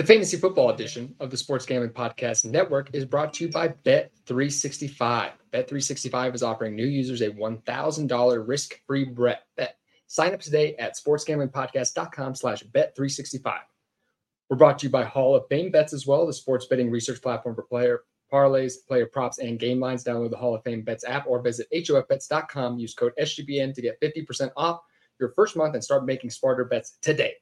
The Fantasy Football edition of the Sports Gambling Podcast Network is brought to you by Bet365. Bet365 is offering new users a $1,000 risk-free bet. Sign up today at sportsgamblingpodcast.com slash bet365. We're brought to you by Hall of Fame Bets as well, the sports betting research platform for player parlays, player props, and game lines. Download the Hall of Fame Bets app or visit hofbets.com. Use code SGPN to get 50% off your first month and start making smarter bets today.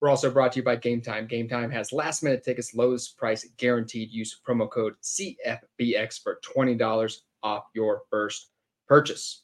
We're also brought to you by Game Time. Game Time has last minute tickets, lowest price guaranteed. Use promo code CFBX for $20 off your first purchase.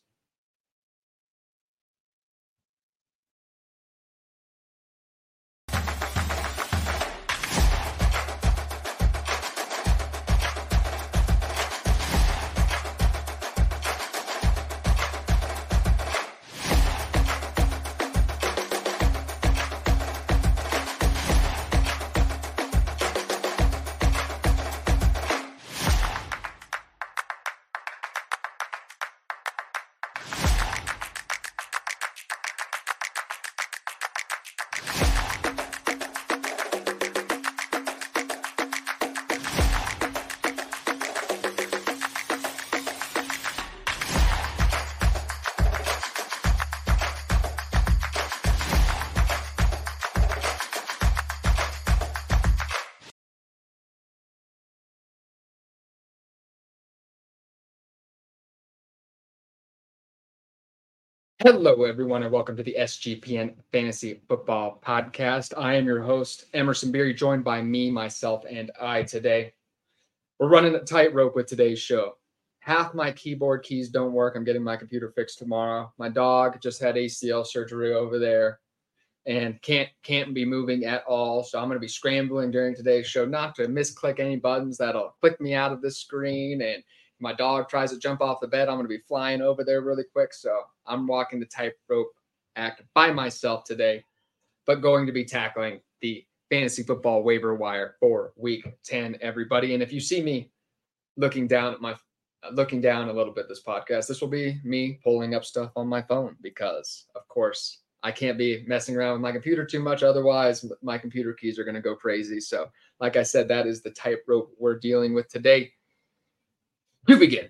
Hello, everyone, and welcome to the SGPN Fantasy Football Podcast. I am your host, Emerson Beery, joined by me, myself, and I today. We're running a tightrope with today's show. Half my keyboard keys don't work. I'm getting my computer fixed tomorrow. My dog just had ACL surgery over there and can't can't be moving at all. So I'm going to be scrambling during today's show not to misclick any buttons that'll click me out of this screen and my dog tries to jump off the bed, I'm going to be flying over there really quick. So I'm walking the tightrope act by myself today, but going to be tackling the fantasy football waiver wire for week 10, everybody. And if you see me looking down at my looking down a little bit this podcast, this will be me pulling up stuff on my phone because of course I can't be messing around with my computer too much. Otherwise, my computer keys are going to go crazy. So, like I said, that is the tightrope we're dealing with today to begin,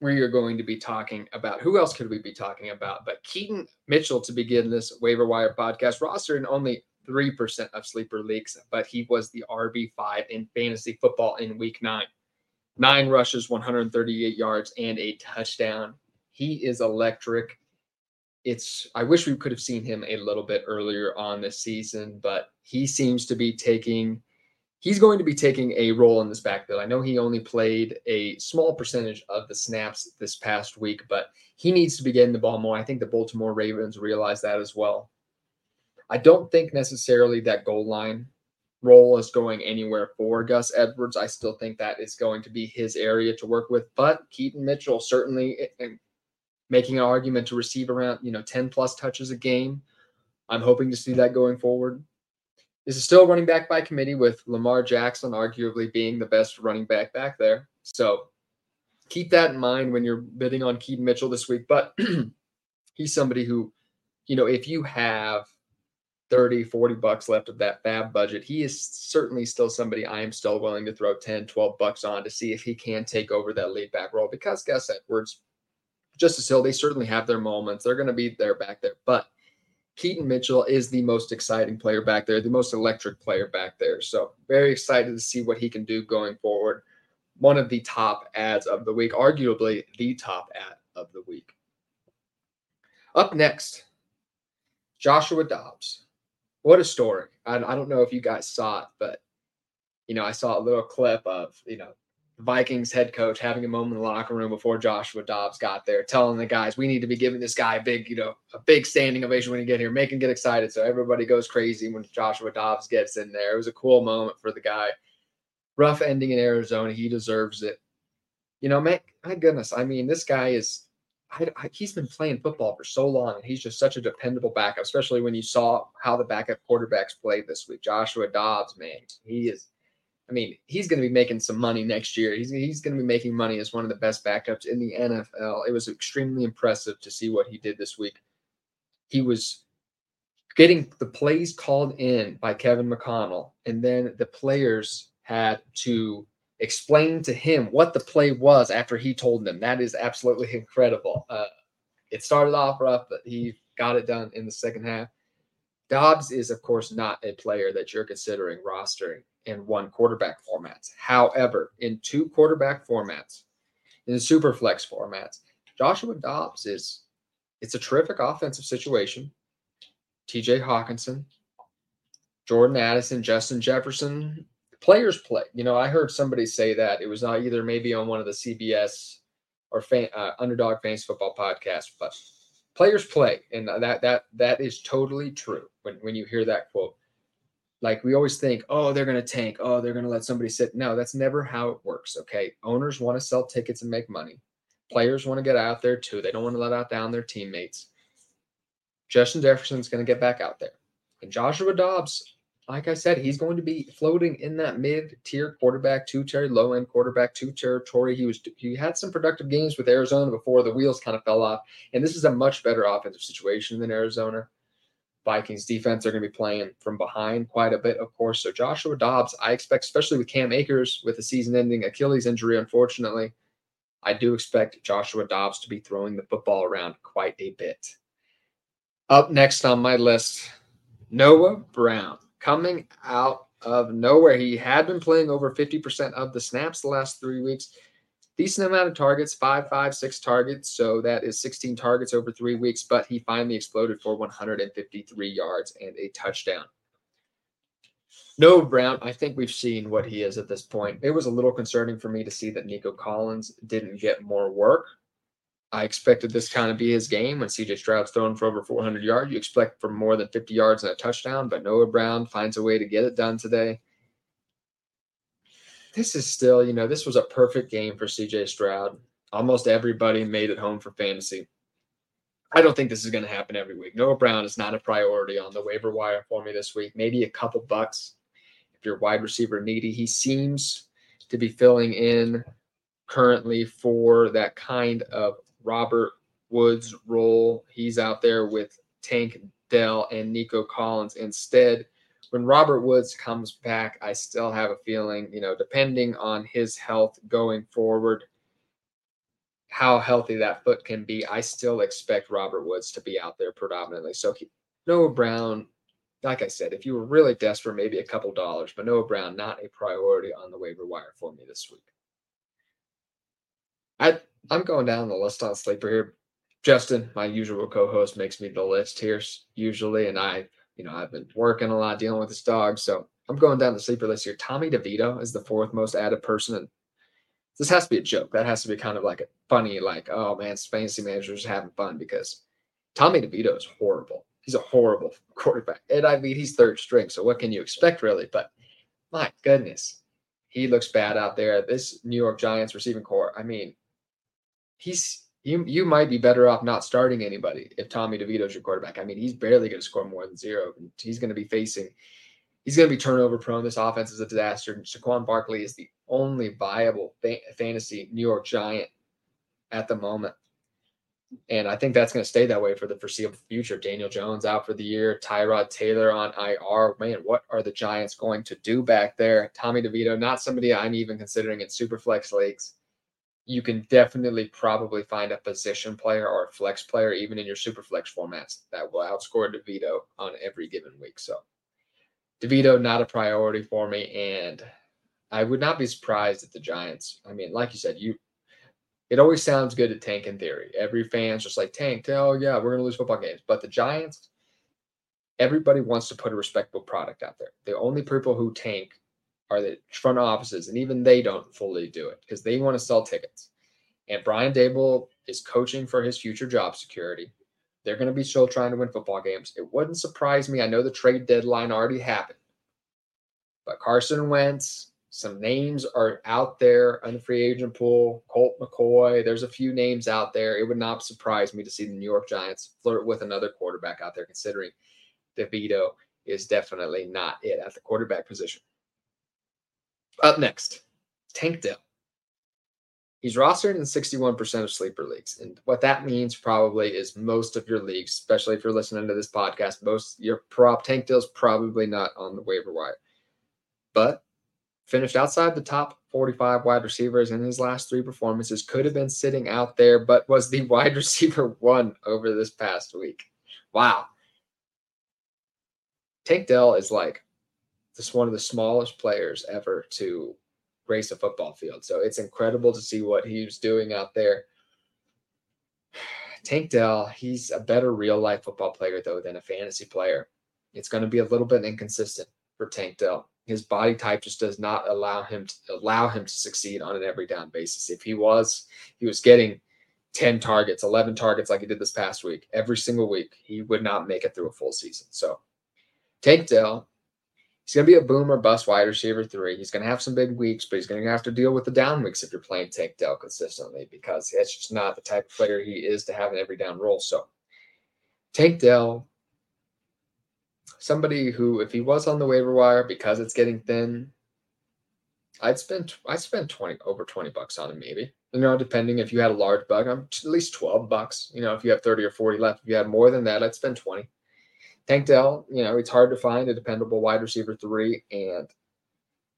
we are going to be talking about who else could we be talking about but Keaton Mitchell to begin this waiver wire podcast roster in only 3% of sleeper leaks, but he was the RB5 in fantasy football in week nine. Nine rushes, 138 yards, and a touchdown. He is electric. It's I wish we could have seen him a little bit earlier on this season, but he seems to be taking he's going to be taking a role in this backfield. I know he only played a small percentage of the snaps this past week, but he needs to be getting the ball more. I think the Baltimore Ravens realize that as well. I don't think necessarily that goal line role is going anywhere for Gus Edwards. I still think that is going to be his area to work with, but Keaton Mitchell certainly eh, eh, making an argument to receive around, you know, 10 plus touches a game. I'm hoping to see that going forward. This is still running back by committee with Lamar Jackson arguably being the best running back back there. So keep that in mind when you're bidding on Keaton Mitchell this week. But he's somebody who, you know, if you have 30, 40 bucks left of that fab budget, he is certainly still somebody I am still willing to throw 10, 12 bucks on to see if he can take over that lead back role because Gus Edwards, Justice Hill, they certainly have their moments. They're going to be there back there. But Keaton Mitchell is the most exciting player back there, the most electric player back there. So very excited to see what he can do going forward. One of the top ads of the week, arguably the top ad of the week. Up next, Joshua Dobbs. What a story. I, I don't know if you guys saw it, but you know, I saw a little clip of, you know, Vikings head coach having a moment in the locker room before Joshua Dobbs got there, telling the guys, we need to be giving this guy a big, you know, a big standing ovation when he get here, make him get excited. So everybody goes crazy when Joshua Dobbs gets in there. It was a cool moment for the guy. Rough ending in Arizona. He deserves it. You know, my, my goodness. I mean, this guy is, I, I, he's been playing football for so long, and he's just such a dependable backup, especially when you saw how the backup quarterbacks played this week. Joshua Dobbs, man, he is I mean, he's going to be making some money next year. He's, he's going to be making money as one of the best backups in the NFL. It was extremely impressive to see what he did this week. He was getting the plays called in by Kevin O'Connell, and then the players had to explain to him what the play was after he told them. That is absolutely incredible. Uh, it started off rough, but he got it done in the second half. Dobbs is, of course, not a player that you're considering rostering in one quarterback formats. However, in two quarterback formats, in super flex formats, Joshua Dobbs is it's a terrific offensive situation. TJ Hockenson, Jordan Addison, Justin Jefferson, players play. You know, I heard somebody say that it was not either maybe on one of the CBS or fan, uh, Underdog Fantasy Football podcasts, but players play, and that that that is totally true. When when you hear that quote, like we always think, oh, they're going to tank, oh, they're going to let somebody sit. No, that's never how it works. Okay, owners want to sell tickets and make money. Players want to get out there too. They don't want to let out down their teammates. Justin Jefferson's going to get back out there. And Joshua Dobbs, like I said, he's going to be floating in that mid-tier quarterback two territory, low-end quarterback two territory. He was he had some productive games with Arizona before the wheels kind of fell off, and this is a much better offensive situation than Arizona. Vikings defense are going to be playing from behind quite a bit, of course. So Joshua Dobbs, I expect, especially with Cam Akers with a season-ending Achilles injury, unfortunately, I do expect Joshua Dobbs to be throwing the football around quite a bit. Up next on my list, Noah Brown coming out of nowhere. He had been playing over 50% of the snaps the last three weeks. Decent amount of targets, five, five, six targets. So that is 16 targets over three weeks, but he finally exploded for 153 yards and a touchdown. No, Brown, I think we've seen what he is at this point. It was a little concerning for me to see that Nico Collins didn't get more work. I expected this kind of be his game when CJ Stroud's thrown for over 400 yards. You expect for more than 50 yards and a touchdown, but Noah Brown finds a way to get it done today. This is still, you know, this was a perfect game for CJ Stroud. Almost everybody made it home for fantasy. I don't think this is going to happen every week. Noah Brown is not a priority on the waiver wire for me this week. Maybe a couple bucks if you're wide receiver needy. He seems to be filling in currently for that kind of Robert Woods role. He's out there with Tank Dell and Nico Collins instead. When Robert Woods comes back, I still have a feeling, you know, depending on his health going forward, how healthy that foot can be, I still expect Robert Woods to be out there predominantly. So he, Noah Brown, like I said, if you were really desperate, maybe a couple dollars, but Noah Brown, not a priority on the waiver wire for me this week. I I'm going down the list on sleeper here. Justin, my usual co-host, makes me the list here usually, and I, you know, I've been working a lot dealing with this dog, so I'm going down the sleeper list here. Tommy DeVito is the fourth most added person, and this has to be a joke. That has to be kind of like a funny, like, oh man, fantasy managers having fun because Tommy DeVito is horrible. He's a horrible quarterback, and I mean he's third string, so what can you expect really? But my goodness, he looks bad out there. This New York Giants receiving core, I mean, he's you you might be better off not starting anybody if Tommy DeVito's your quarterback. I mean, he's barely going to score more than zero. He's going to be facing, he's going to be turnover prone. This offense is a disaster. And Saquon Barkley is the only viable fa- fantasy New York Giant at the moment. And I think that's going to stay that way for the foreseeable future. Daniel Jones out for the year, Tyrod Taylor on IR. Man, what are the Giants going to do back there? Tommy DeVito, not somebody I'm even considering in super flex leagues you can definitely probably find a position player or a flex player, even in your super flex formats, that will outscore DeVito on every given week. So, DeVito, not a priority for me. And I would not be surprised if the Giants, I mean, like you said, you it always sounds good to tank in theory. Every fan's just like, tank, oh, yeah, we're to lose football games. But the Giants, everybody wants to put a respectable product out there. The only people who tank are the front offices, and even they don't fully do it because they want to sell tickets. And Brian Daboll is coaching for his future job security. They're going to be still trying to win football games. It wouldn't surprise me. I know the trade deadline already happened, but Carson Wentz, some names are out there on the free agent pool. Colt McCoy, there's a few names out there. It would not surprise me to see the New York Giants flirt with another quarterback out there, considering DeVito is definitely not it at the quarterback position. Up next, Tank Dell. He's rostered in 61% of sleeper leagues. And what that means probably is most of your leagues, especially if you're listening to this podcast, most your prop Tank Dell's probably not on the waiver wire. But finished outside the top 45 wide receivers in his last three performances, could have been sitting out there, but was the wide receiver one over this past week. Wow. Tank Dell is like just one of the smallest players ever to grace a football field. So it's incredible to see what he's doing out there. Tank Dell, he's a better real life football player though than a fantasy player. It's going to be a little bit inconsistent for Tank Dell. His body type just does not allow him to allow him to succeed on an every down basis. If he was, he was getting 10 targets, 11 targets like he did this past week, every single week, he would not make it through a full season. So Tank Dell he's going to be a boomer bust wide receiver three. He's going to have some big weeks, but he's going to have to deal with the down weeks if you're playing Tank Dell consistently because that's just not the type of player he is to have an every down role. So Tank Dell, somebody who, if he was on the waiver wire because it's getting thin, I'd spend I'd spend 20 over 20 bucks on him, maybe. You know, depending if you had a large bug, I'm at least 12 bucks. You know, if you have 30 or 40 left, if you had more than that, I'd spend 20. Tank Dell, you know, it's hard to find a dependable wide receiver three, and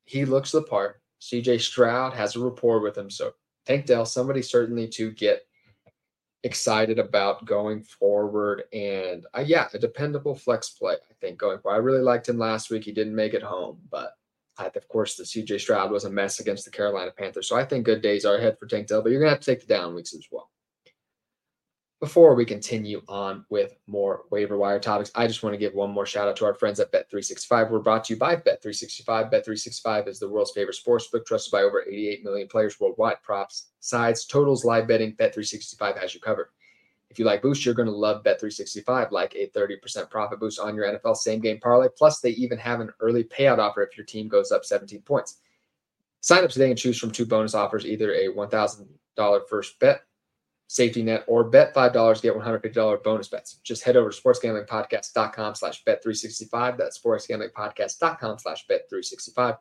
he looks the part. CJ Stroud has a rapport with him. So Tank Dell, somebody certainly to get excited about going forward. And uh, yeah, a dependable flex play, I think, going forward. I really liked him last week. He didn't make it home, but I, of course, the CJ Stroud was a mess against the Carolina Panthers. So I think good days are ahead for Tank Dell, but you're going to have to take the down weeks as well before we continue on with more waiver wire topics, I just want to give one more shout out to our friends at Bet365. We're brought to you by Bet365. Bet365 is the world's favorite sports book, trusted by over 88 million players worldwide. Props, sides, totals, live betting. Bet365 has you covered. If you like boost, you're going to love Bet365, like a 30% profit boost on your NFL same game parlay. Plus, they even have an early payout offer if your team goes up 17 points. Sign up today and choose from two bonus offers, either a $1,000 first bet safety net or bet $5 get $150 bonus bets. Just head over to sportsgamblingpodcast.com slash bet365 that's sportsgamblingpodcast.com slash bet365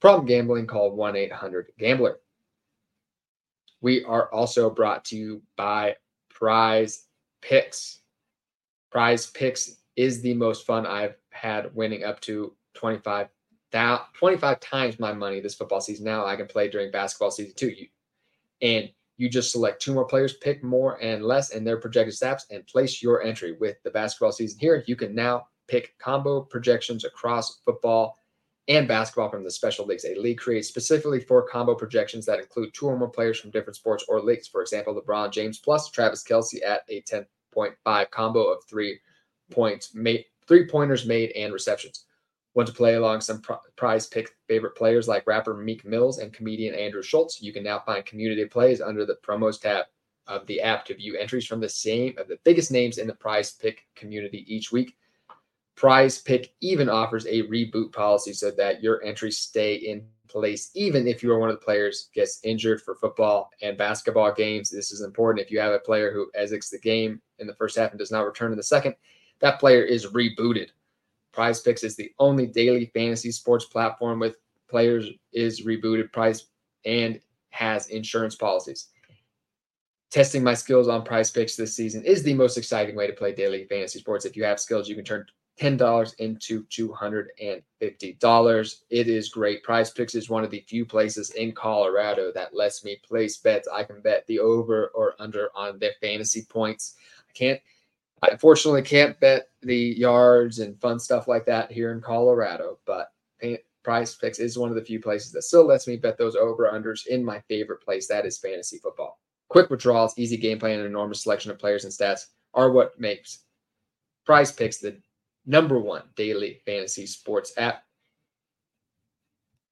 problem gambling call 1-800-gambler we are also brought to you by prize picks. Prize picks is the most fun i've had winning up to 25 25 times my money this football season. Now i can play during basketball season too. And you just select two more players, pick more and less in their projected stats, and place your entry. With the basketball season here, you can now pick combo projections across football and basketball from the special leagues. A league created specifically for combo projections that include two or more players from different sports or leagues. For example, LeBron James plus Travis Kelce at a 10.5 combo of three points made, three pointers made and receptions. Want to play along some prize pick favorite players like rapper Meek Mills and comedian Andrew Schulz? You can now find community plays under the promos tab of the app to view entries from the same of the biggest names in the prize pick community each week. Prize Pick even offers a reboot policy so that your entries stay in place even if you are one of the players gets injured for football and basketball games. This is important. If you have a player who exits the game in the first half and does not return in the second, that player is rebooted. Prize Picks is the only daily fantasy sports platform with players is rebooted price and has insurance policies. Testing my skills on prize picks this season is the most exciting way to play daily fantasy sports. If you have skills, you can turn $10 into $250. It is great. Prize Picks is one of the few places in Colorado that lets me place bets. I can bet the over or under on their fantasy points. I can't I unfortunately can't bet the yards and fun stuff like that here in Colorado, but Prize Picks is one of the few places that still lets me bet those over unders in my favorite place. That is fantasy football. Quick withdrawals, easy gameplay, and an enormous selection of players and stats are what makes Prize Picks the number one daily fantasy sports app.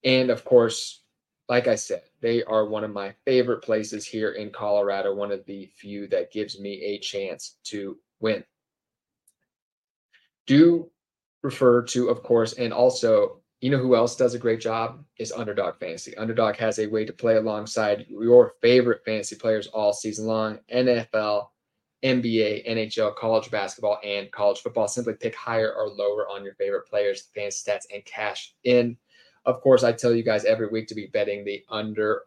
And of course, like I said, they are one of my favorite places here in Colorado, one of the few that gives me a chance to win. Do refer to, of course, and also, you know who else does a great job is Underdog Fantasy. Underdog has a way to play alongside your favorite fantasy players all season long NFL, NBA, NHL, college basketball, and college football. Simply pick higher or lower on your favorite players, fantasy stats, and cash in. Of course, I tell you guys every week to be betting the under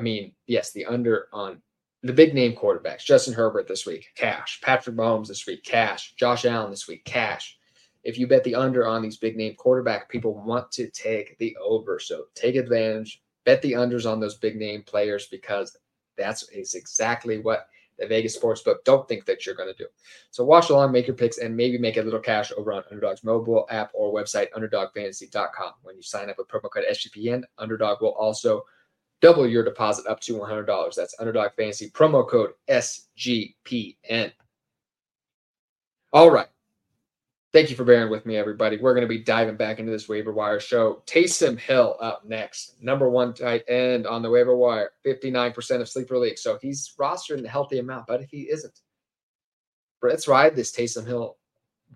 I mean, yes, the under on the big name quarterbacks. Justin Herbert this week, cash. Patrick Mahomes this week, cash. Josh Allen this week, cash. If you bet the under on these big name quarterback, people want to take the over. So take advantage, bet the unders on those big name players because that's is exactly what the Vegas Sportsbook don't think that you're going to do. So watch along, make your picks, and maybe make a little cash over on Underdog's mobile app or website, underdogfantasy.com. When you sign up with promo code SGPN, Underdog will also double your deposit up to $100. That's Underdog Fantasy promo code SGPN. All right. Thank you for bearing with me, everybody. We're going to be diving back into this waiver wire show. Taysom Hill up next, number one tight end on the waiver wire, 59% of sleeper leagues. So he's rostered in a healthy amount, but if he isn't, let's ride this Taysom Hill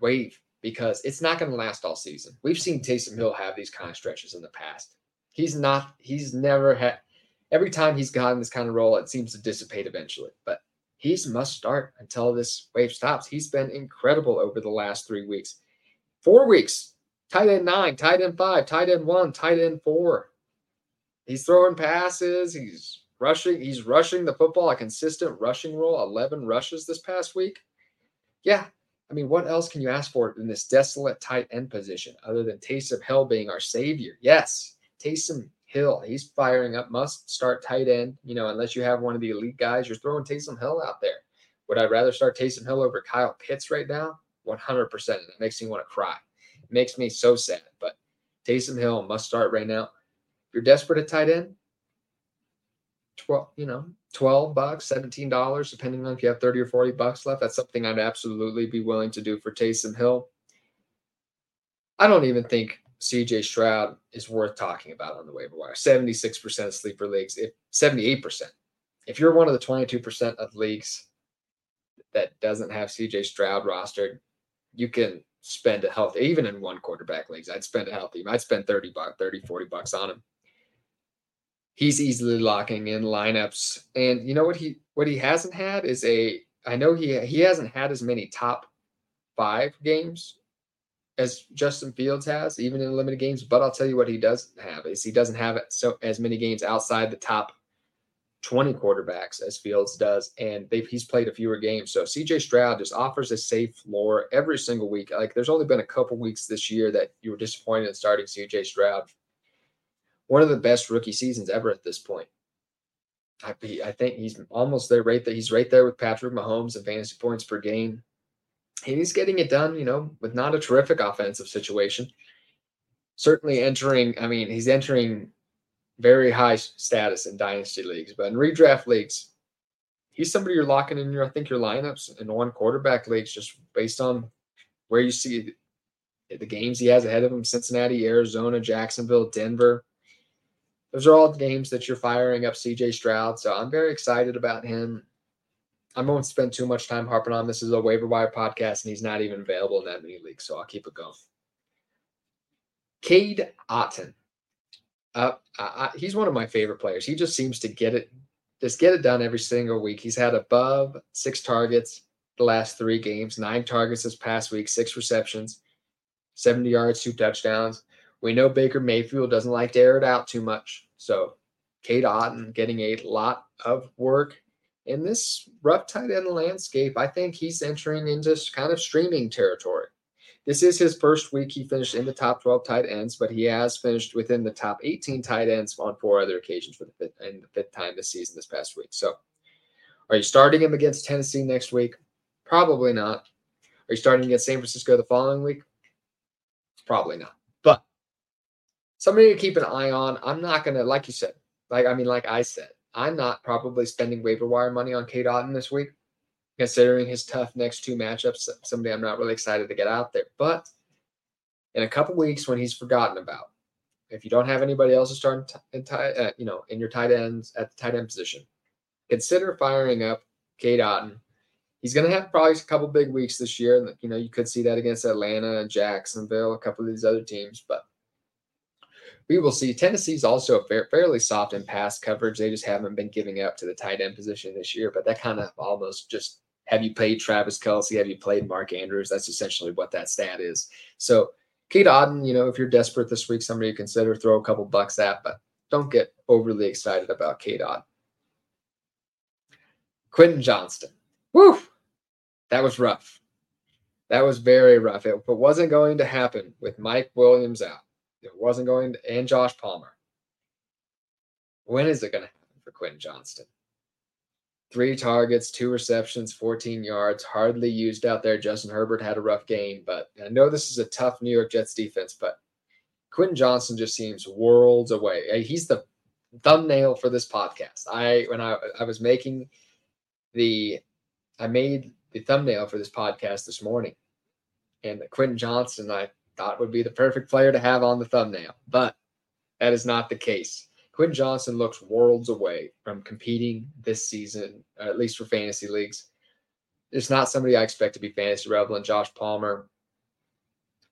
wave because it's not going to last all season. We've seen Taysom Hill have these kind of stretches in the past. He's not, he's never had, every time he's gotten this kind of role, it seems to dissipate eventually. But he's must start until this wave stops. He's been incredible over the last three weeks. Four weeks, tight end nine, tight end five, tight end one, tight end four. He's throwing passes. He's rushing. He's rushing the football, a consistent rushing role, 11 rushes this past week. Yeah. I mean, what else can you ask for in this desolate tight end position other than Taysom Hill being our savior? Yes. Taysom Hill. He's firing up, must start tight end. You know, unless you have one of the elite guys, you're throwing Taysom Hill out there. Would I rather start Taysom Hill over Kyle Pitts right now? 100%. It makes me want to cry. It makes me so sad. But Taysom Hill must start right now. If you're desperate at tight end, 12, you know, 12 bucks, $17, depending on if you have 30 or 40 bucks left. That's something I'd absolutely be willing to do for Taysom Hill. I don't even think CJ Stroud is worth talking about on the waiver wire. 76% of sleeper leagues, if 78%. If you're one of the 22% of leagues that doesn't have CJ Stroud rostered, you can spend a healthy, even in one quarterback leagues, I'd spend a healthy, I'd spend 30 bucks, 30, 40 bucks on him. He's easily locking in lineups. And you know what he what he hasn't had is a I know he he hasn't had as many top five games as Justin Fields has, even in limited games. But I'll tell you what he does have is he doesn't have so as many games outside the top 20 quarterbacks as Fields does, and he's played a fewer games. So CJ Stroud just offers a safe floor every single week. Like there's only been a couple weeks this year that you were disappointed in starting CJ Stroud. One of the best rookie seasons ever at this point. I, I think he's almost there, right there. He's right there with Patrick Mahomes and fantasy points per game he's getting it done, you know, with not a terrific offensive situation. Certainly entering, I mean, he's entering very high status in dynasty leagues, but in redraft leagues, he's somebody you're locking in your, I think, your lineups in one quarterback leagues just based on where you see the games he has ahead of him Cincinnati, Arizona, Jacksonville, Denver. Those are all games that you're firing up CJ Stroud. So I'm very excited about him. I won't spend too much time harping on this. is a waiver wire podcast, and he's not even available in that many leagues, so I'll keep it going. Cade Otton. Uh, I, I, he's one of my favorite players. He just seems to get it, just get it done every single week. He's had above six targets the last three games, nine targets this past week, six receptions, 70 yards, two touchdowns. We know Baker Mayfield doesn't like to air it out too much. So Cade Otton getting a lot of work in this rough tight end landscape, I think he's entering into kind of streaming territory. This is his first week. He finished in the top 12 tight ends, but he has finished within the top 18 tight ends on four other occasions for the fifth and the fifth time this season this past week. So are you starting him against Tennessee next week? Probably not. Are you starting against San Francisco the following week? Probably not. But somebody to keep an eye on. I'm not gonna, like you said, like I mean, like I said, I'm not probably spending waiver wire money on Cade Otton this week, considering his tough next two matchups. Somebody I'm not really excited to get out there. But in a couple weeks, when he's forgotten about, if you don't have anybody else to start in, uh, you know, in your tight ends at the tight end position, consider firing up Cade Otton. He's going to have probably a couple big weeks this year. You know, you could see that against Atlanta and Jacksonville, a couple of these other teams, but we will see. Tennessee's also a fairly soft in pass coverage. They just haven't been giving up to the tight end position this year, but that kind of almost just have you played Travis Kelce? Have you played Mark Andrews? That's essentially what that stat is. So, Cade Otton, you know, if you're desperate this week, somebody you consider throw a couple bucks at, but don't get overly excited about Cade Otton. Quentin Johnston. Woo! That was rough. That was very rough. It wasn't going to happen with Mike Williams out. It wasn't going to, and Josh Palmer. When is it going to happen for Quentin Johnston? Three targets, two receptions, 14 yards, hardly used out there. Justin Herbert had a rough game, but I know this is a tough New York Jets defense, but Quentin Johnston just seems worlds away. Uh, he's the thumbnail for this podcast. I when I I was making the I made the thumbnail for this podcast this morning, and Quentin Johnston I thought would be the perfect player to have on the thumbnail, but that is not the case. Quinn Johnson looks worlds away from competing this season, at least for fantasy leagues. It's not somebody I expect to be fantasy relevant. Josh Palmer.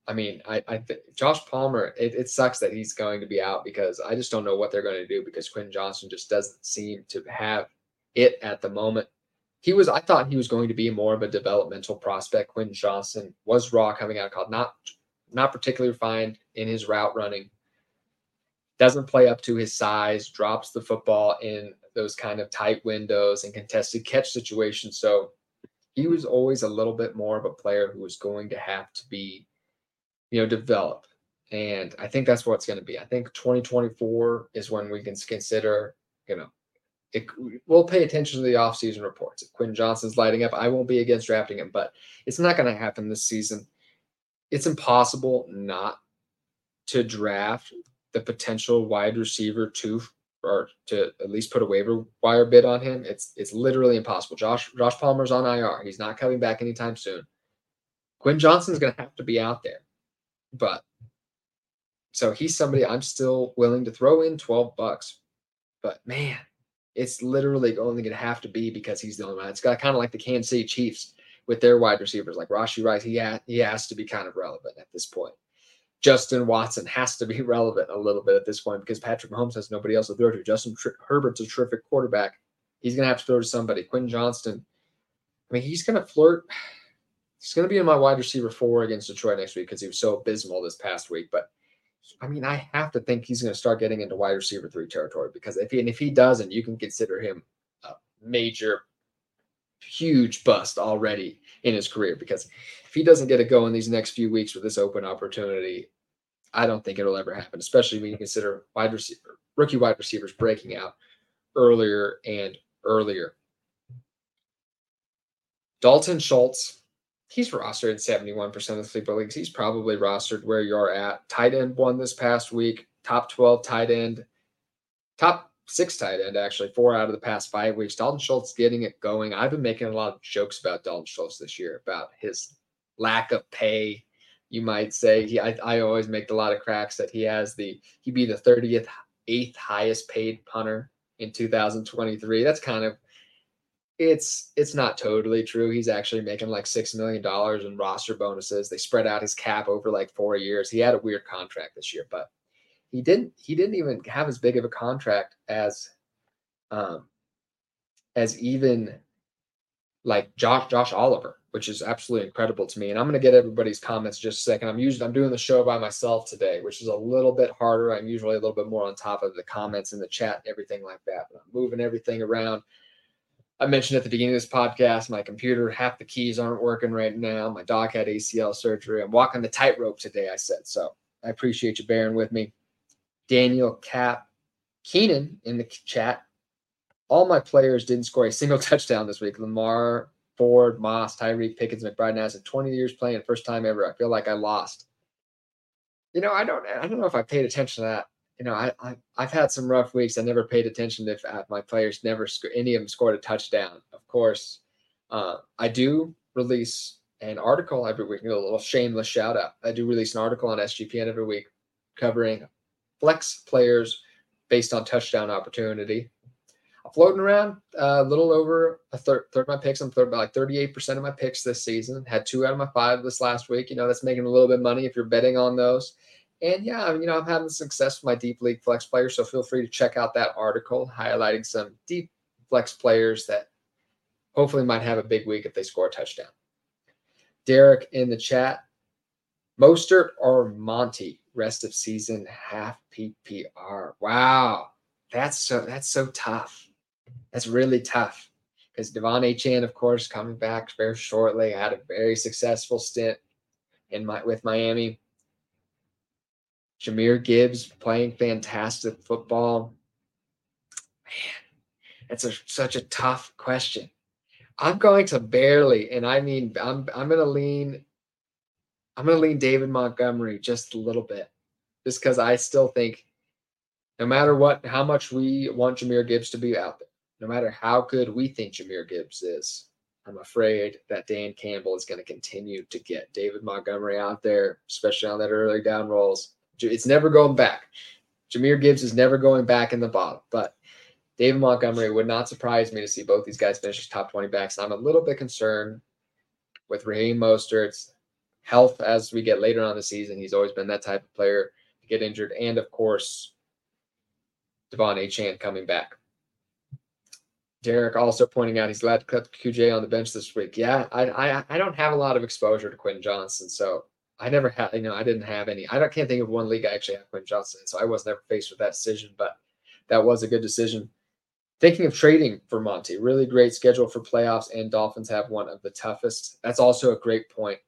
I mean, I, I th- Josh Palmer. It, it sucks that he's going to be out because I just don't know what they're going to do because Quinn Johnson just doesn't seem to have it at the moment. He was. I thought he was going to be more of a developmental prospect. Quentin Johnston was raw coming out of college, not not particularly refined in his route running doesn't play up to his size, drops the football in those kind of tight windows and contested catch situations. So he was always a little bit more of a player who was going to have to be, you know, develop. And I think that's what it's going to be. I think 2024 is when we can consider, you know, it, we'll pay attention to the offseason reports. If Quinn Johnston's lighting up, I won't be against drafting him, but it's not going to happen this season. It's impossible not to draft the potential wide receiver to or to at least put a waiver wire bid on him, it's it's literally impossible. Josh Josh Palmer's on IR. He's not coming back anytime soon. Quinn Johnson's going to have to be out there, but so he's somebody I'm still willing to throw in 12 bucks. But man, it's literally only going to have to be because he's the only one. It's got kind of like the Kansas City Chiefs with their wide receivers, like Rashee Rice. He ha- he has to be kind of relevant at this point. Justin Watson has to be relevant a little bit at this point because Patrick Mahomes has nobody else to throw to. Justin Tr- Herbert's a terrific quarterback. He's going to have to throw to somebody. Quinn Johnston, I mean, he's going to flirt. He's going to be in my wide receiver four against Detroit next week because he was so abysmal this past week. But I mean, I have to think he's going to start getting into wide receiver three territory because if he and if he doesn't, you can consider him a major, huge bust already in his career. Because if he doesn't get it going these next few weeks with this open opportunity, I don't think it'll ever happen, especially when you consider wide receiver, rookie wide receivers breaking out earlier and earlier. Dalton Schultz, he's rostered in 71% of the sleeper leagues. He's probably rostered where you're at. Tight end won this past week, top 12 tight end, top six tight end, actually, four out of the past five weeks. Dalton Schultz getting it going. I've been making a lot of jokes about Dalton Schultz this year, about his lack of pay you might say. He, I, I always make a lot of cracks that he has the he'd be the 30th, eighth highest paid punter in 2023. That's kind of it's it's not totally true. He's actually making like six million dollars in roster bonuses. They spread out his cap over like four years. He had a weird contract this year, but he didn't he didn't even have as big of a contract as um as even like Josh Josh Oliver which is absolutely incredible to me. And I'm going to get everybody's comments just a second. I'm usually I'm doing the show by myself today, which is a little bit harder. I'm usually a little bit more on top of the comments in the chat and everything like that. But I'm moving everything around. I mentioned at the beginning of this podcast, my computer, half the keys aren't working right now. My dog had ACL surgery. I'm walking the tightrope today, I said. So I appreciate you bearing with me. Daniel Cap Keenan in the chat. All my players didn't score a single touchdown this week. Lamar Ford, Moss, Tyreek, Pickens, McBride Now, 20 years playing, first time ever. I feel like I lost. You know, I don't I don't know if I paid attention to that. You know, I, I I've had some rough weeks. I never paid attention if my players never sc- any of them scored a touchdown. Of course, uh, I do release an article every week. A little shameless shout out. I do release an article on SGPN every week covering flex players based on touchdown opportunity I'm floating around uh, a little over a third, third of my picks. I'm third by like 38% of my picks this season. Had two out of my five this last week. You know, that's making a little bit of money if you're betting on those. And yeah, you know, I'm having success with my deep league flex players. So feel free to check out that article highlighting some deep flex players that hopefully might have a big week if they score a touchdown. Derek in the chat. Mostert or Monty, rest of season half PPR. Wow. That's so that's so tough. That's really tough. because De'Von Achane, of course, coming back very shortly, had a very successful stint in my with Miami. Jahmyr Gibbs playing fantastic football. Man, it's a, such a tough question. I'm going to barely, and I mean, I'm I'm going to lean. I'm going to lean David Montgomery just a little bit, just because I still think, no matter what, how much we want Jahmyr Gibbs to be out there, no matter how good we think Jahmyr Gibbs is, I'm afraid that Dan Campbell is going to continue to get David Montgomery out there, especially on that early down rolls. It's never going back. Jahmyr Gibbs is never going back in the bottom, but David Montgomery would not surprise me to see both these guys finish as top 20 backs. I'm a little bit concerned with Raheem Mostert's health as we get later on the season. He's always been that type of player to get injured. And of course, De'Von Achane coming back. Derek also pointing out he's glad to cut QJ on the bench this week. Yeah, I, I I don't have a lot of exposure to Quinn Johnson, so I never had, you know, I didn't have any. I can't think of one league I actually had Quinn Johnson, so I was never faced with that decision, but that was a good decision. Thinking of trading for Monty, really great schedule for playoffs, and Dolphins have one of the toughest. That's also a great point.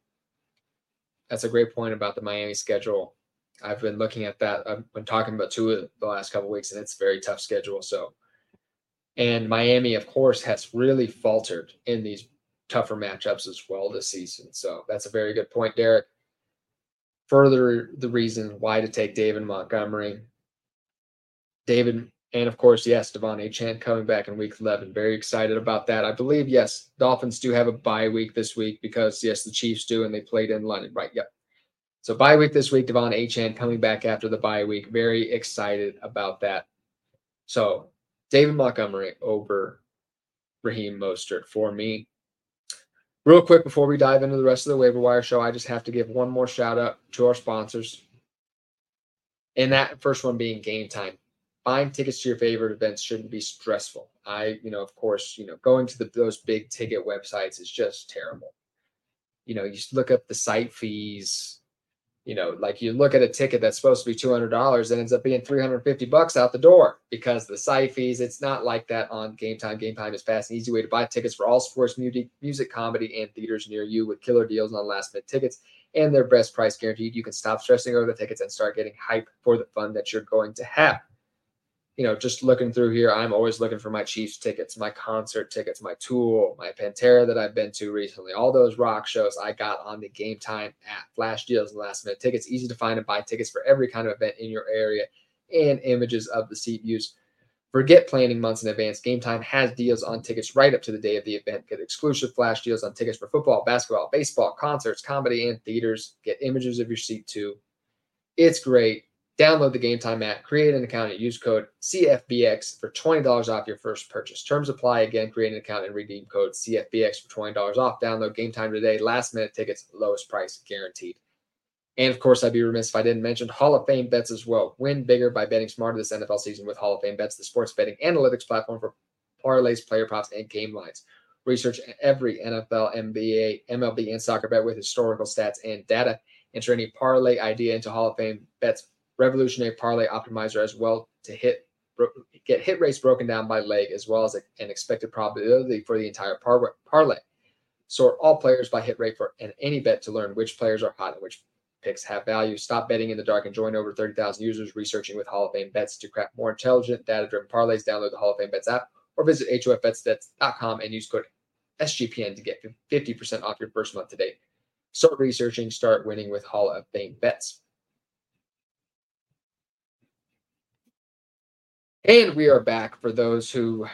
That's a great point about the Miami schedule. I've been looking at that. I've been talking about two of the last couple weeks, and it's a very tough schedule. So, and Miami, of course, has really faltered in these tougher matchups as well this season. So that's a very good point, Derek. Further, the reason why to take David Montgomery. David and of course, yes, De'Von Achane coming back in week 11. Very excited about that. I believe, yes, Dolphins do have a bye week this week because, yes, the Chiefs do, and they played in London, right? Yep. So bye week this week, De'Von Achane coming back after the bye week. Very excited about that. So David Montgomery over Raheem Mostert for me. Real quick before we dive into the rest of the waiver wire show, I just have to give one more shout out to our sponsors. And that first one being Game Time buying tickets to your favorite events shouldn't be stressful. I, you know, of course, you know, going to the, those big ticket websites is just terrible. You know, you look up the site fees, you know, like you look at a ticket that's supposed to be $200 and ends up being 350 bucks out the door because the site fees, it's not like that on Game Time. Game Time is fast and easy way to buy tickets for all sports, music, music, comedy, and theaters near you with killer deals on last minute tickets and their best price guaranteed. You can stop stressing over the tickets and start getting hype for the fun that you're going to have you know, just looking through here, I'm always looking for my Chiefs tickets, my concert tickets, my Tool, my Pantera that I've been to recently. All those rock shows I got on the Game Time app. Flash deals and last minute tickets, easy to find and buy tickets for every kind of event in your area and images of the seat views. Forget planning months in advance. Game Time has deals on tickets right up to the day of the event. Get exclusive flash deals on tickets for football, basketball, baseball, concerts, comedy, and theaters. Get images of your seat too. It's great. Download the Game Time app, create an account, and use code CFBX for $20 off your first purchase. Terms apply again. Create an account and redeem code CFBX for $20 off. Download Game Time today. Last minute tickets, lowest price guaranteed. And of course, I'd be remiss if I didn't mention Hall of Fame bets as well. Win bigger by betting smarter this NFL season with Hall of Fame bets, the sports betting analytics platform for parlays, player props, and game lines. Research every NFL, NBA, MLB, and soccer bet with historical stats and data. Enter any parlay idea into Hall of Fame bets revolutionary parlay optimizer as well to hit get hit rates broken down by leg as well as an expected probability for the entire par- parlay. Sort all players by hit rate for and any bet to learn which players are hot and which picks have value. Stop betting in the dark and join over 30,000 users researching with Hall of Fame bets to craft more intelligent, data-driven parlays. Download the Hall of Fame bets app or visit hofbetsbets.com and use code SGPN to get 50% off your first month today. Start researching, start winning with Hall of Fame bets. And we are back for those who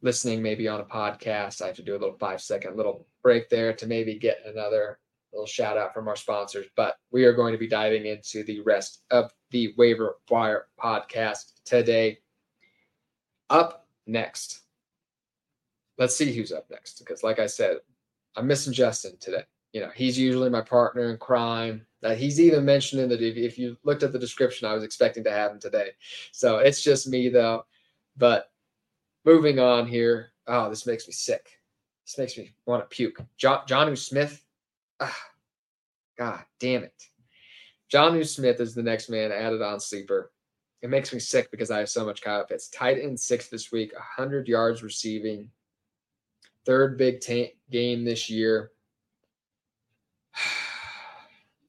listening maybe on a podcast. I have to do a little five second little break there to maybe get another little shout out from our sponsors. But we are going to be diving into the rest of the waiver wire podcast today. Up next. Let's see who's up next. Because like I said, I'm missing Justin today. You know, he's usually my partner in crime. That he's even mentioned in the if you looked at the description, I was expecting to have him today. So it's just me though. But moving on here. Oh, this makes me sick. This makes me want to puke. John Jonnu Smith. Ah, God damn it. Jonnu Smith is the next man added on sleeper. It makes me sick because I have so much Kyle Pitts. Tight end six this week, 100 yards receiving, third big t- game this year.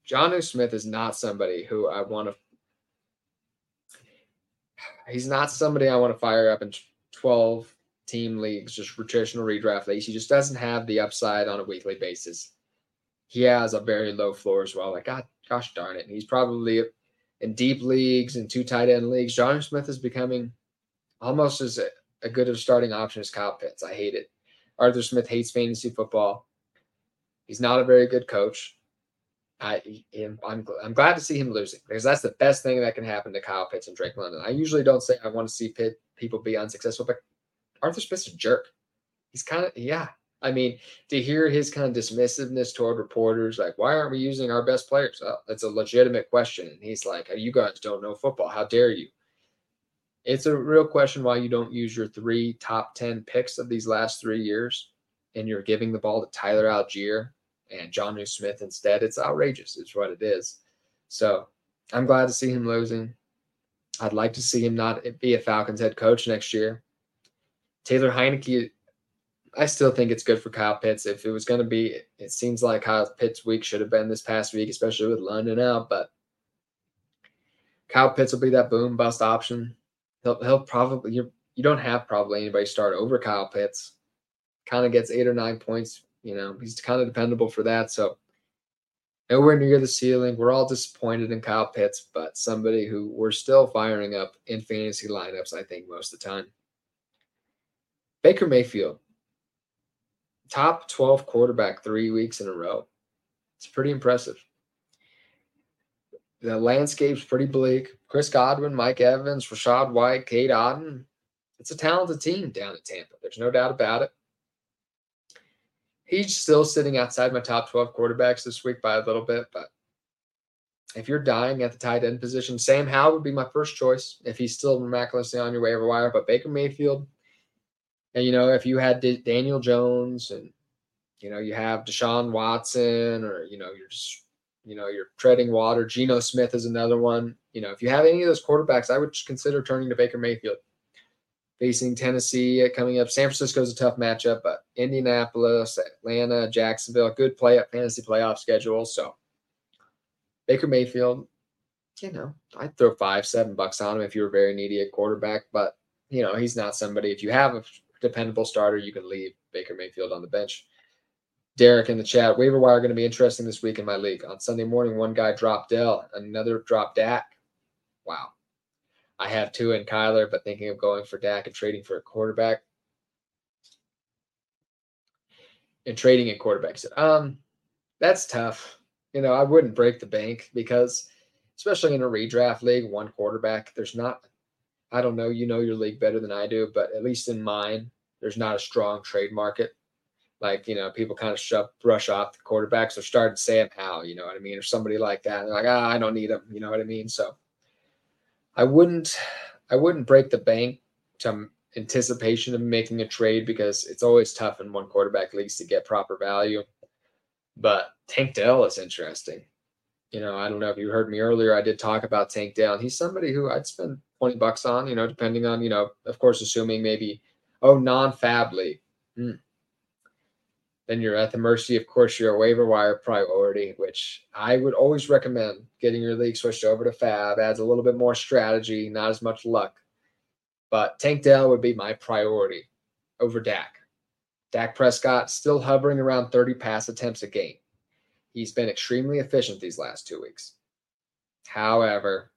Jonnu Smith is not somebody who I want to. He's not somebody I want to fire up in 12 team leagues, just traditional redraft leagues. He just doesn't have the upside on a weekly basis. He has a very low floor as well. Like, God, gosh darn it. he's probably in deep leagues and two tight end leagues. Jonnu Smith is becoming almost as a, good of starting option as Kyle Pitts. I hate it. Arthur Smith hates fantasy football. He's not a very good coach. I am I'm, I'm glad to see him losing because that's the best thing that can happen to Kyle Pitts and Drake London. I usually don't say I want to see Pitt people be unsuccessful, but Arthur Smith's a jerk. He's kind of yeah. I mean, to hear his kind of dismissiveness toward reporters, like, why aren't we using our best players? Well, that's a legitimate question. And he's like, you guys don't know football. How dare you? It's a real question why you don't use your three top 10 picks of these last three years and you're giving the ball to Tyler Allgeier and Jonnu Smith instead. It's outrageous, It's what it is. So I'm glad to see him losing. I'd like to see him not be a Falcons head coach next year. Taylor Heinicke, I still think it's good for Kyle Pitts. If it was going to be, it seems like Kyle Pitts' week should have been this past week, especially with London out. But Kyle Pitts will be that boom bust option. He'll he'll probably you you don't have probably anybody start over Kyle Pitts. Kind of gets eight or nine points. You know he's kind of dependable for that. So nowhere near the ceiling. We're all disappointed in Kyle Pitts, but somebody who we're still firing up in fantasy lineups. I think most of the time. Baker Mayfield, top 12 quarterback three weeks in a row. It's pretty impressive. The landscape's pretty bleak. Chris Godwin, Mike Evans, Rachaad White, Cade Otton. It's a talented team down in Tampa. There's no doubt about it. He's still sitting outside my top 12 quarterbacks this week by a little bit, but if you're dying at the tight end position, Sam Howell would be my first choice if he's still miraculously on your waiver wire. But Baker Mayfield, and you know, if you had D- Daniel Jones and you know you have Deshaun Watson, or you know you're just you know you're treading water. Geno Smith is another one. You know, if you have any of those quarterbacks, I would consider turning to Baker Mayfield. Facing Tennessee uh, coming up, San Francisco is a tough matchup, but Indianapolis, Atlanta, Jacksonville, good play up fantasy playoff schedule. So Baker Mayfield, you know, I'd throw five, seven bucks on him if you were very needy at quarterback, but you know, he's not somebody. If you have a dependable starter, you can leave Baker Mayfield on the bench. Derek in the chat, waiver wire going to be interesting this week in my league. On Sunday morning, one guy dropped Dell, another dropped Dak. Wow. I have two in Kyler, but thinking of going for Dak and trading for a quarterback. And trading in quarterbacks. Um, that's tough. You know, I wouldn't break the bank because, especially in a redraft league, one quarterback, there's not I don't know, you know your league better than I do, but at least in mine, there's not a strong trade market. Like, you know, people kind of shove, brush off the quarterbacks or started Sam Howell, you know what I mean? Or somebody like that. They're like, ah, I don't need him, you know what I mean? So I wouldn't I wouldn't break the bank to anticipation of making a trade because it's always tough in one quarterback leagues to get proper value. But Tank Dell is interesting. You know, I don't know if you heard me earlier. I did talk about Tank Dell. He's somebody who I'd spend 20 bucks on, you know, depending on, you know, of course, assuming maybe, oh, non FAAB league. Hmm. Then you're at the mercy, of course, your waiver wire priority, which I would always recommend getting your league switched over to FAAB. Adds a little bit more strategy, not as much luck. But Tank Dell would be my priority over Dak. Dak Prescott still hovering around 30 pass attempts a game. He's been extremely efficient these last two weeks. However,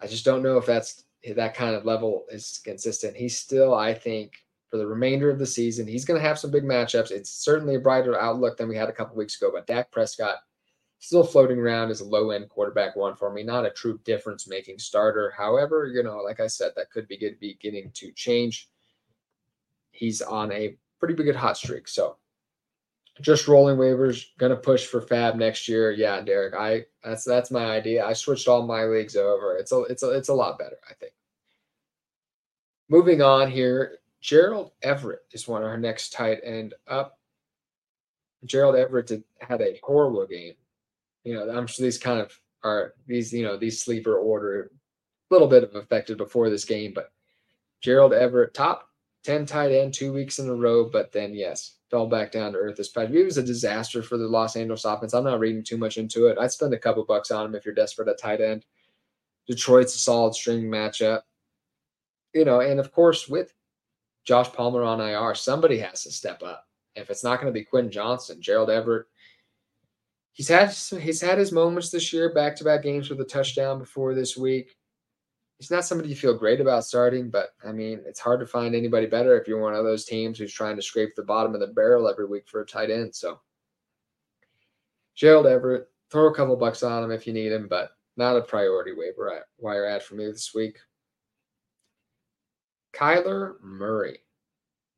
I just don't know if that's that kind of level is consistent. He's still, I think, for the remainder of the season, he's going to have some big matchups. It's certainly a brighter outlook than we had a couple weeks ago, but Dak Prescott still floating around as a low end quarterback one for me, not a true difference making starter. However, you know, like I said, that could be good beginning to change. He's on a pretty big hot streak. So just rolling waivers, gonna push for FAAB next year. Yeah, Derek, I that's that's my idea. I switched all my leagues over. It's a it's a it's a lot better, I think. Moving on here, Gerald Everett is one of our next tight end up. Gerald Everett did, had a horrible game. You know, I'm sure these kind of are these you know these sleeper order a little bit of affected before this game, but Gerald Everett top 10 tight end two weeks in a row, but then, yes, fell back down to earth this past. It was a disaster for the Los Angeles offense. I'm not reading too much into it. I'd spend a couple bucks on him if you're desperate at tight end. Detroit's a solid string matchup. You know, and of course, with Josh Palmer on IR, somebody has to step up. If it's not going to be Quentin Johnson, Gerald Everett, he's had he's had his moments this year, back to back games with a touchdown before this week he's not somebody you feel great about starting, but I mean, it's hard to find anybody better if you're one of those teams who's trying to scrape the bottom of the barrel every week for a tight end. So, Gerald Everett, throw a couple bucks on him if you need him, but not a priority waiver wire ad for me this week. Kyler Murray.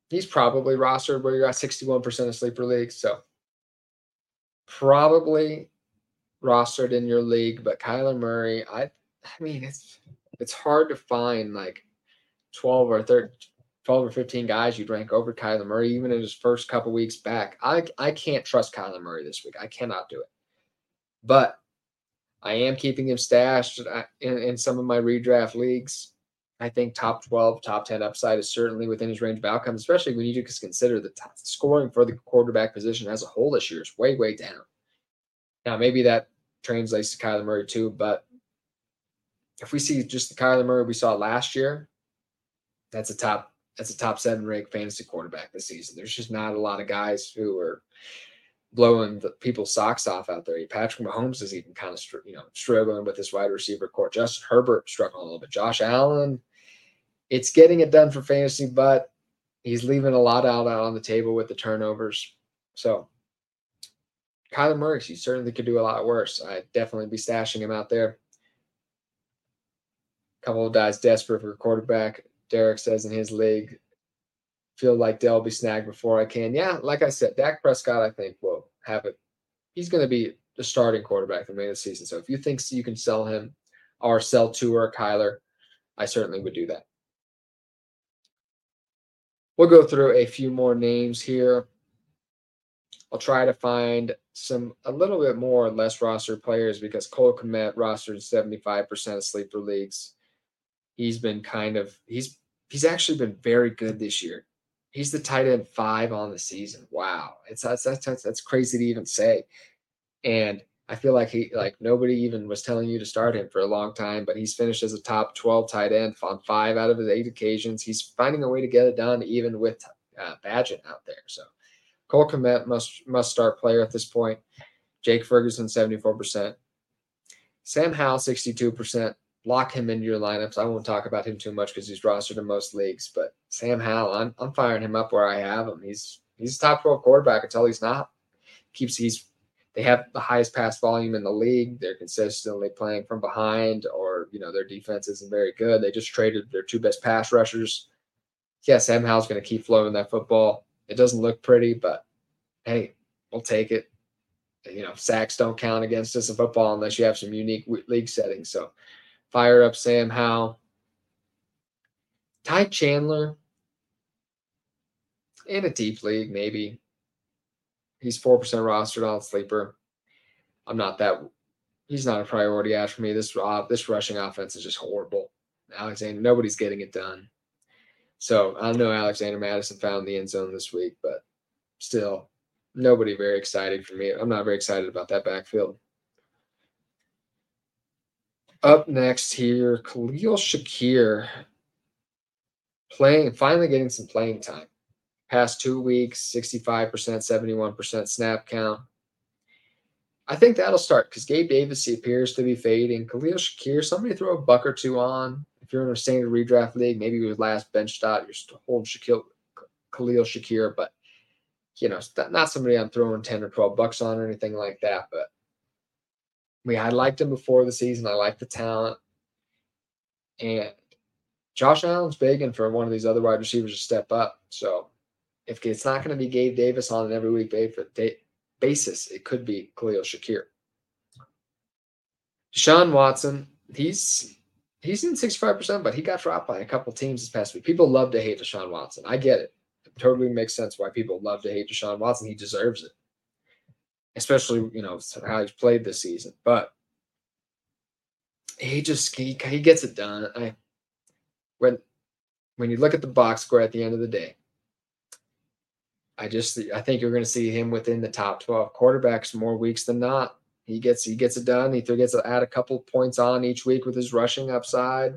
He's probably rostered where you're at 61% of sleeper leagues. So, probably rostered in your league, but Kyler Murray, I I mean, it's it's hard to find like 12 or 13, 12 or 15 guys you'd rank over Kyler Murray, even in his first couple weeks back. I, I can't trust Kyler Murray this week. I cannot do it. But I am keeping him stashed uh, in, in some of my redraft leagues. I think top 12, top 10 upside is certainly within his range of outcomes, especially when you just consider the top scoring for the quarterback position as a whole this year is way, way down. Now, maybe that translates to Kyler Murray too, but if we see just the Kyler Murray we saw last year, that's a top that's a top seven ranked fantasy quarterback this season. There's just not a lot of guys who are blowing the people's socks off out there. Patrick Mahomes is even kind of you know struggling with his wide receiver corps. Justin Herbert struggling a little bit. Josh Allen, it's getting it done for fantasy, but he's leaving a lot out on the table with the turnovers. So Kyler Murray, he certainly could do a lot worse. I'd definitely be stashing him out there couple of guys desperate for a quarterback. Derek says in his league, feel like will be snagged before I can. Yeah, like I said, Dak Prescott, I think, will have it. He's going to be the starting quarterback the remainder of the season. So if you think you can sell him or sell to or Kyler, I certainly would do that. We'll go through a few more names here. I'll try to find some a little bit more less roster players because Cole Kmet rostered 75% of sleeper leagues he's been kind of he's he's actually been very good this year. He's the tight end five on the season. Wow, it's that's that's, that's crazy to even say. And I feel like he like nobody even was telling you to start him for a long time, but he's finished as a top twelve tight end on five out of his eight occasions. He's finding a way to get it done even with uh, Bagent out there. So Cole Kmet must must start player at this point. Jake Ferguson seventy four percent. Sam Howell sixty two percent lock him into your lineups. I won't talk about him too much because he's rostered in most leagues. But Sam Howell, I'm I'm firing him up where I have him. He's he's top 12 quarterback until he's not. Keeps he's they have the highest pass volume in the league. They're consistently playing from behind, or you know their defense isn't very good. They just traded their two best pass rushers. Yeah, Sam Howell's going to keep flowing that football. It doesn't look pretty, but hey, we'll take it. You know, sacks don't count against us in football unless you have some unique league settings. So Fire up Sam Howell. Ty Chandler in a deep league, maybe. He's 4% rostered on sleeper. I'm not that he's not a priority ash for me. This uh, this rushing offense is just horrible. Alexander, nobody's getting it done. So I know Alexander Mattison found the end zone this week, but still, nobody very excited for me. I'm not very excited about that backfield. Up next here, Khalil Shakir playing, finally getting some playing time. Past two weeks, 65%, 71% snap count. I think that'll start because Gabe Davis appears to be fading. Khalil Shakir, somebody throw a buck or two on. If you're in a standard redraft league, maybe your last bench dot, you're still holding Shaquille, Khalil Shakir, but you know, not somebody I'm throwing 10 or 12 bucks on or anything like that. But we I liked him before the season. I like the talent. And Josh Allen's begging for one of these other wide receivers to step up. So if it's not going to be Gabe Davis on an every week basis, it could be Khalil Shakir. Deshaun Watson, he's he's in 65%, but he got dropped by a couple teams this past week. People love to hate Deshaun Watson. I get it. It totally makes sense why people love to hate Deshaun Watson. He deserves it especially you know how he's played this season. But he just he, he gets it done. I when when you look at the box score at the end of the day, I just I think you're going to see him within the top 12 quarterbacks more weeks than not. He gets he gets it done. He gets to add a couple points on each week with his rushing upside.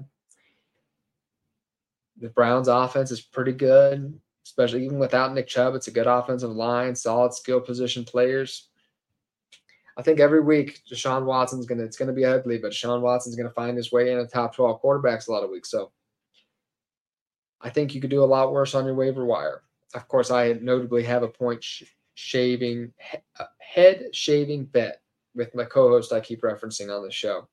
The Browns offense is pretty good, especially even without Nick Chubb. It's a good offensive line, solid skill position players. I think every week Deshaun Watson's gonna it's gonna be ugly, but Deshaun Watson's gonna find his way in the top 12 quarterbacks a lot of weeks. So I think you could do a lot worse on your waiver wire. Of course, I notably have a point sh- shaving uh, head shaving bet with my co-host I keep referencing on the show.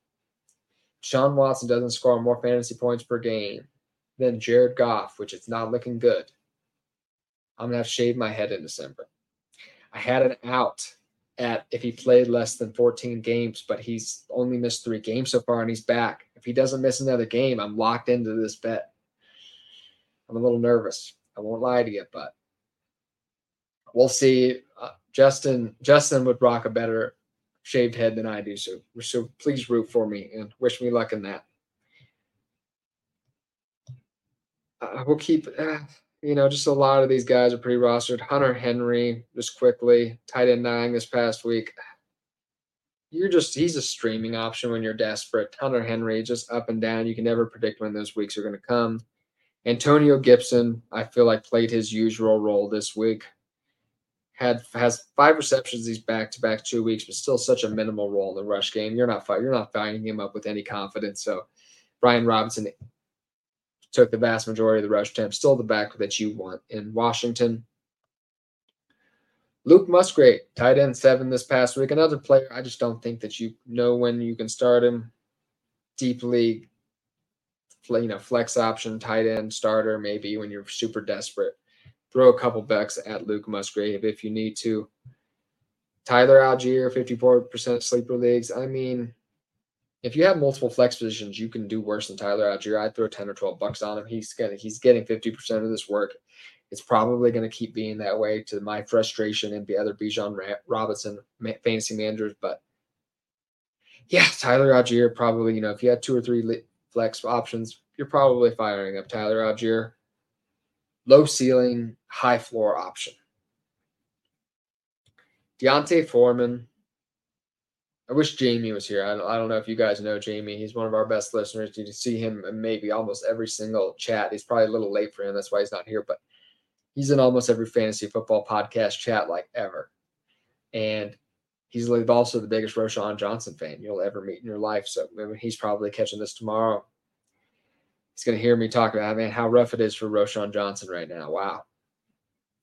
Sean Watson doesn't score more fantasy points per game than Jared Goff, which is not looking good. I'm gonna have to shave my head in December. I had an out at if he played less than 14 games, but he's only missed three games so far and he's back. If he doesn't miss another game, I'm locked into this bet. I'm a little nervous. I won't lie to you, but we'll see. Uh, Justin Justin would rock a better shaved head than I do, so so please root for me and wish me luck in that. Uh, we'll keep. Uh, you know, just a lot of these guys are pretty rostered. Hunter Henry, just quickly, tight end nine this past week. You're just, he's a streaming option when you're desperate. Hunter Henry, just up and down. You can never predict when those weeks are going to come. Antonio Gibson, I feel like played his usual role this week. Had has five receptions these back to back two weeks, but still such a minimal role in the rush game. You're not you're not finding him up with any confidence. So Brian Robinson took the vast majority of the rush attempts, still the back that you want in Washington. Luke Musgrave, tight end seven this past week. Another player, I just don't think that you know when you can start him. Deep league, you know, flex option, tight end starter, maybe when you're super desperate. Throw a couple bucks at Luke Musgrave if you need to. Tyler Allgeier, 54% sleeper leagues. I mean, if you have multiple flex positions, you can do worse than Tyler Allgeier. I'd throw 10 or 12 bucks on him. He's getting he's getting 50% of this work. It's probably going to keep being that way to my frustration and the other Bijan Robinson fantasy managers. But yeah, Tyler Allgeier probably, you know, if you had two or three flex options, you're probably firing up Tyler Allgeier. Low ceiling, high floor option. D'Onta Foreman, I wish Jamie was here. I don't, I don't know if you guys know Jamie. He's one of our best listeners. You see him maybe almost every single chat. He's probably a little late for him. That's why he's not here, but he's in almost every fantasy football podcast chat like ever. And he's also the biggest Roschon Johnson fan you'll ever meet in your life. So he's probably catching this tomorrow. He's going to hear me talk about, man, how rough it is for Roschon Johnson right now. Wow.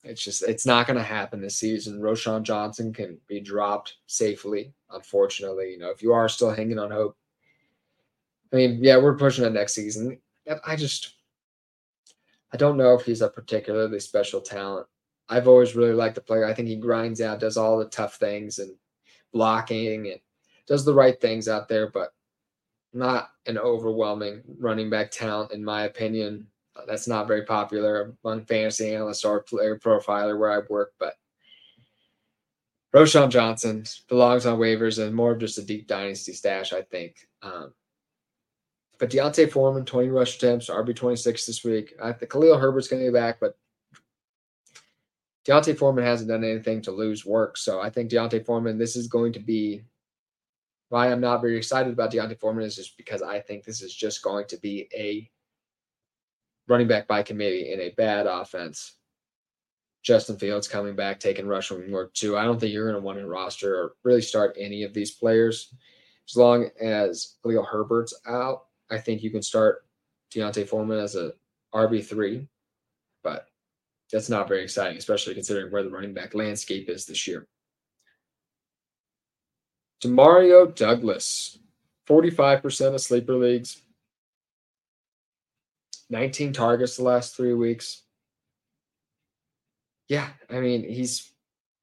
It's just it's not going to happen this season. Roschon Johnson can be dropped safely. Unfortunately, you know, if you are still hanging on hope, I mean, yeah, we're pushing it next season. I just, I don't know if he's a particularly special talent. I've always really liked the player. I think he grinds out, does all the tough things and blocking and does the right things out there, but not an overwhelming running back talent, in my opinion that's not very popular among fantasy analysts or player profiler where I work, but Roschon Johnson belongs on waivers and more of just a deep dynasty stash, I think. Um, but D'Onta Foreman, 20 rush attempts, RB 26 this week. I think Khalil Herbert's going to be back, but D'Onta Foreman hasn't done anything to lose work. So I think D'Onta Foreman, this is going to be why I'm not very excited about D'Onta Foreman is just because I think this is just going to be a running back by committee in a bad offense. Justin Fields coming back, taking rushing work too. I don't think you're going to want to roster or really start any of these players. As long as Khalil Herbert's out, I think you can start D'Onta Foreman as a RB3, but that's not very exciting, especially considering where the running back landscape is this year. Demario Douglas, 45% of sleeper leagues, 19 targets the last three weeks. Yeah, I mean he's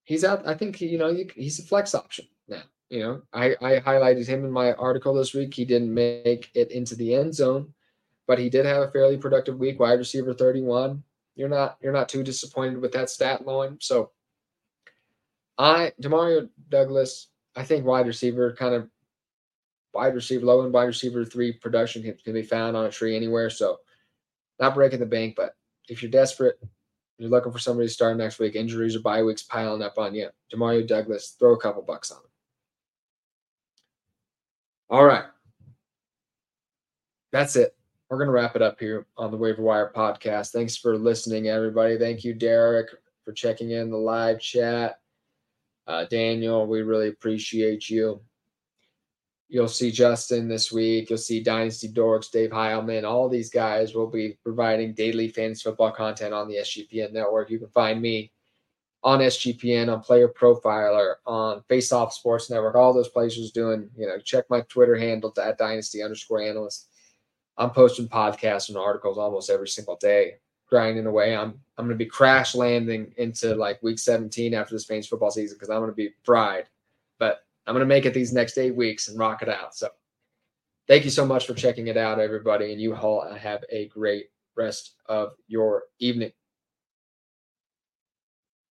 he's out. I think you know he's a flex option now. You know, I I highlighted him in my article this week. He didn't make it into the end zone, but he did have a fairly productive week. Wide receiver 31. You're not you're not too disappointed with that stat line. So I Demario Douglas, I think wide receiver kind of wide receiver low and wide receiver three production can, can be found on a tree anywhere. So not breaking the bank, but if you're desperate, you're looking for somebody to start next week, injuries or bye weeks piling up on you. Demario Douglas, throw a couple bucks on him. All right. That's it. We're going to wrap it up here on the Waiver Wire podcast. Thanks for listening, everybody. Thank you, Derek, for checking in the live chat. Uh, Daniel, we really appreciate you. You'll see Justin this week. You'll see Dynasty Dorks, Dave Heilman. All these guys will be providing daily fantasy football content on the SGPN network. You can find me on SGPN, on Player Profiler, on Face Off Sports Network, all those places doing, you know, check my Twitter handle at Dynasty underscore analyst. I'm posting podcasts and articles almost every single day, grinding away. I'm I'm gonna be crash landing into like week 17 after this fantasy football season because I'm gonna be fried. But I'm going to make it these next eight weeks and rock it out. So thank you so much for checking it out, everybody. And you all have a great rest of your evening.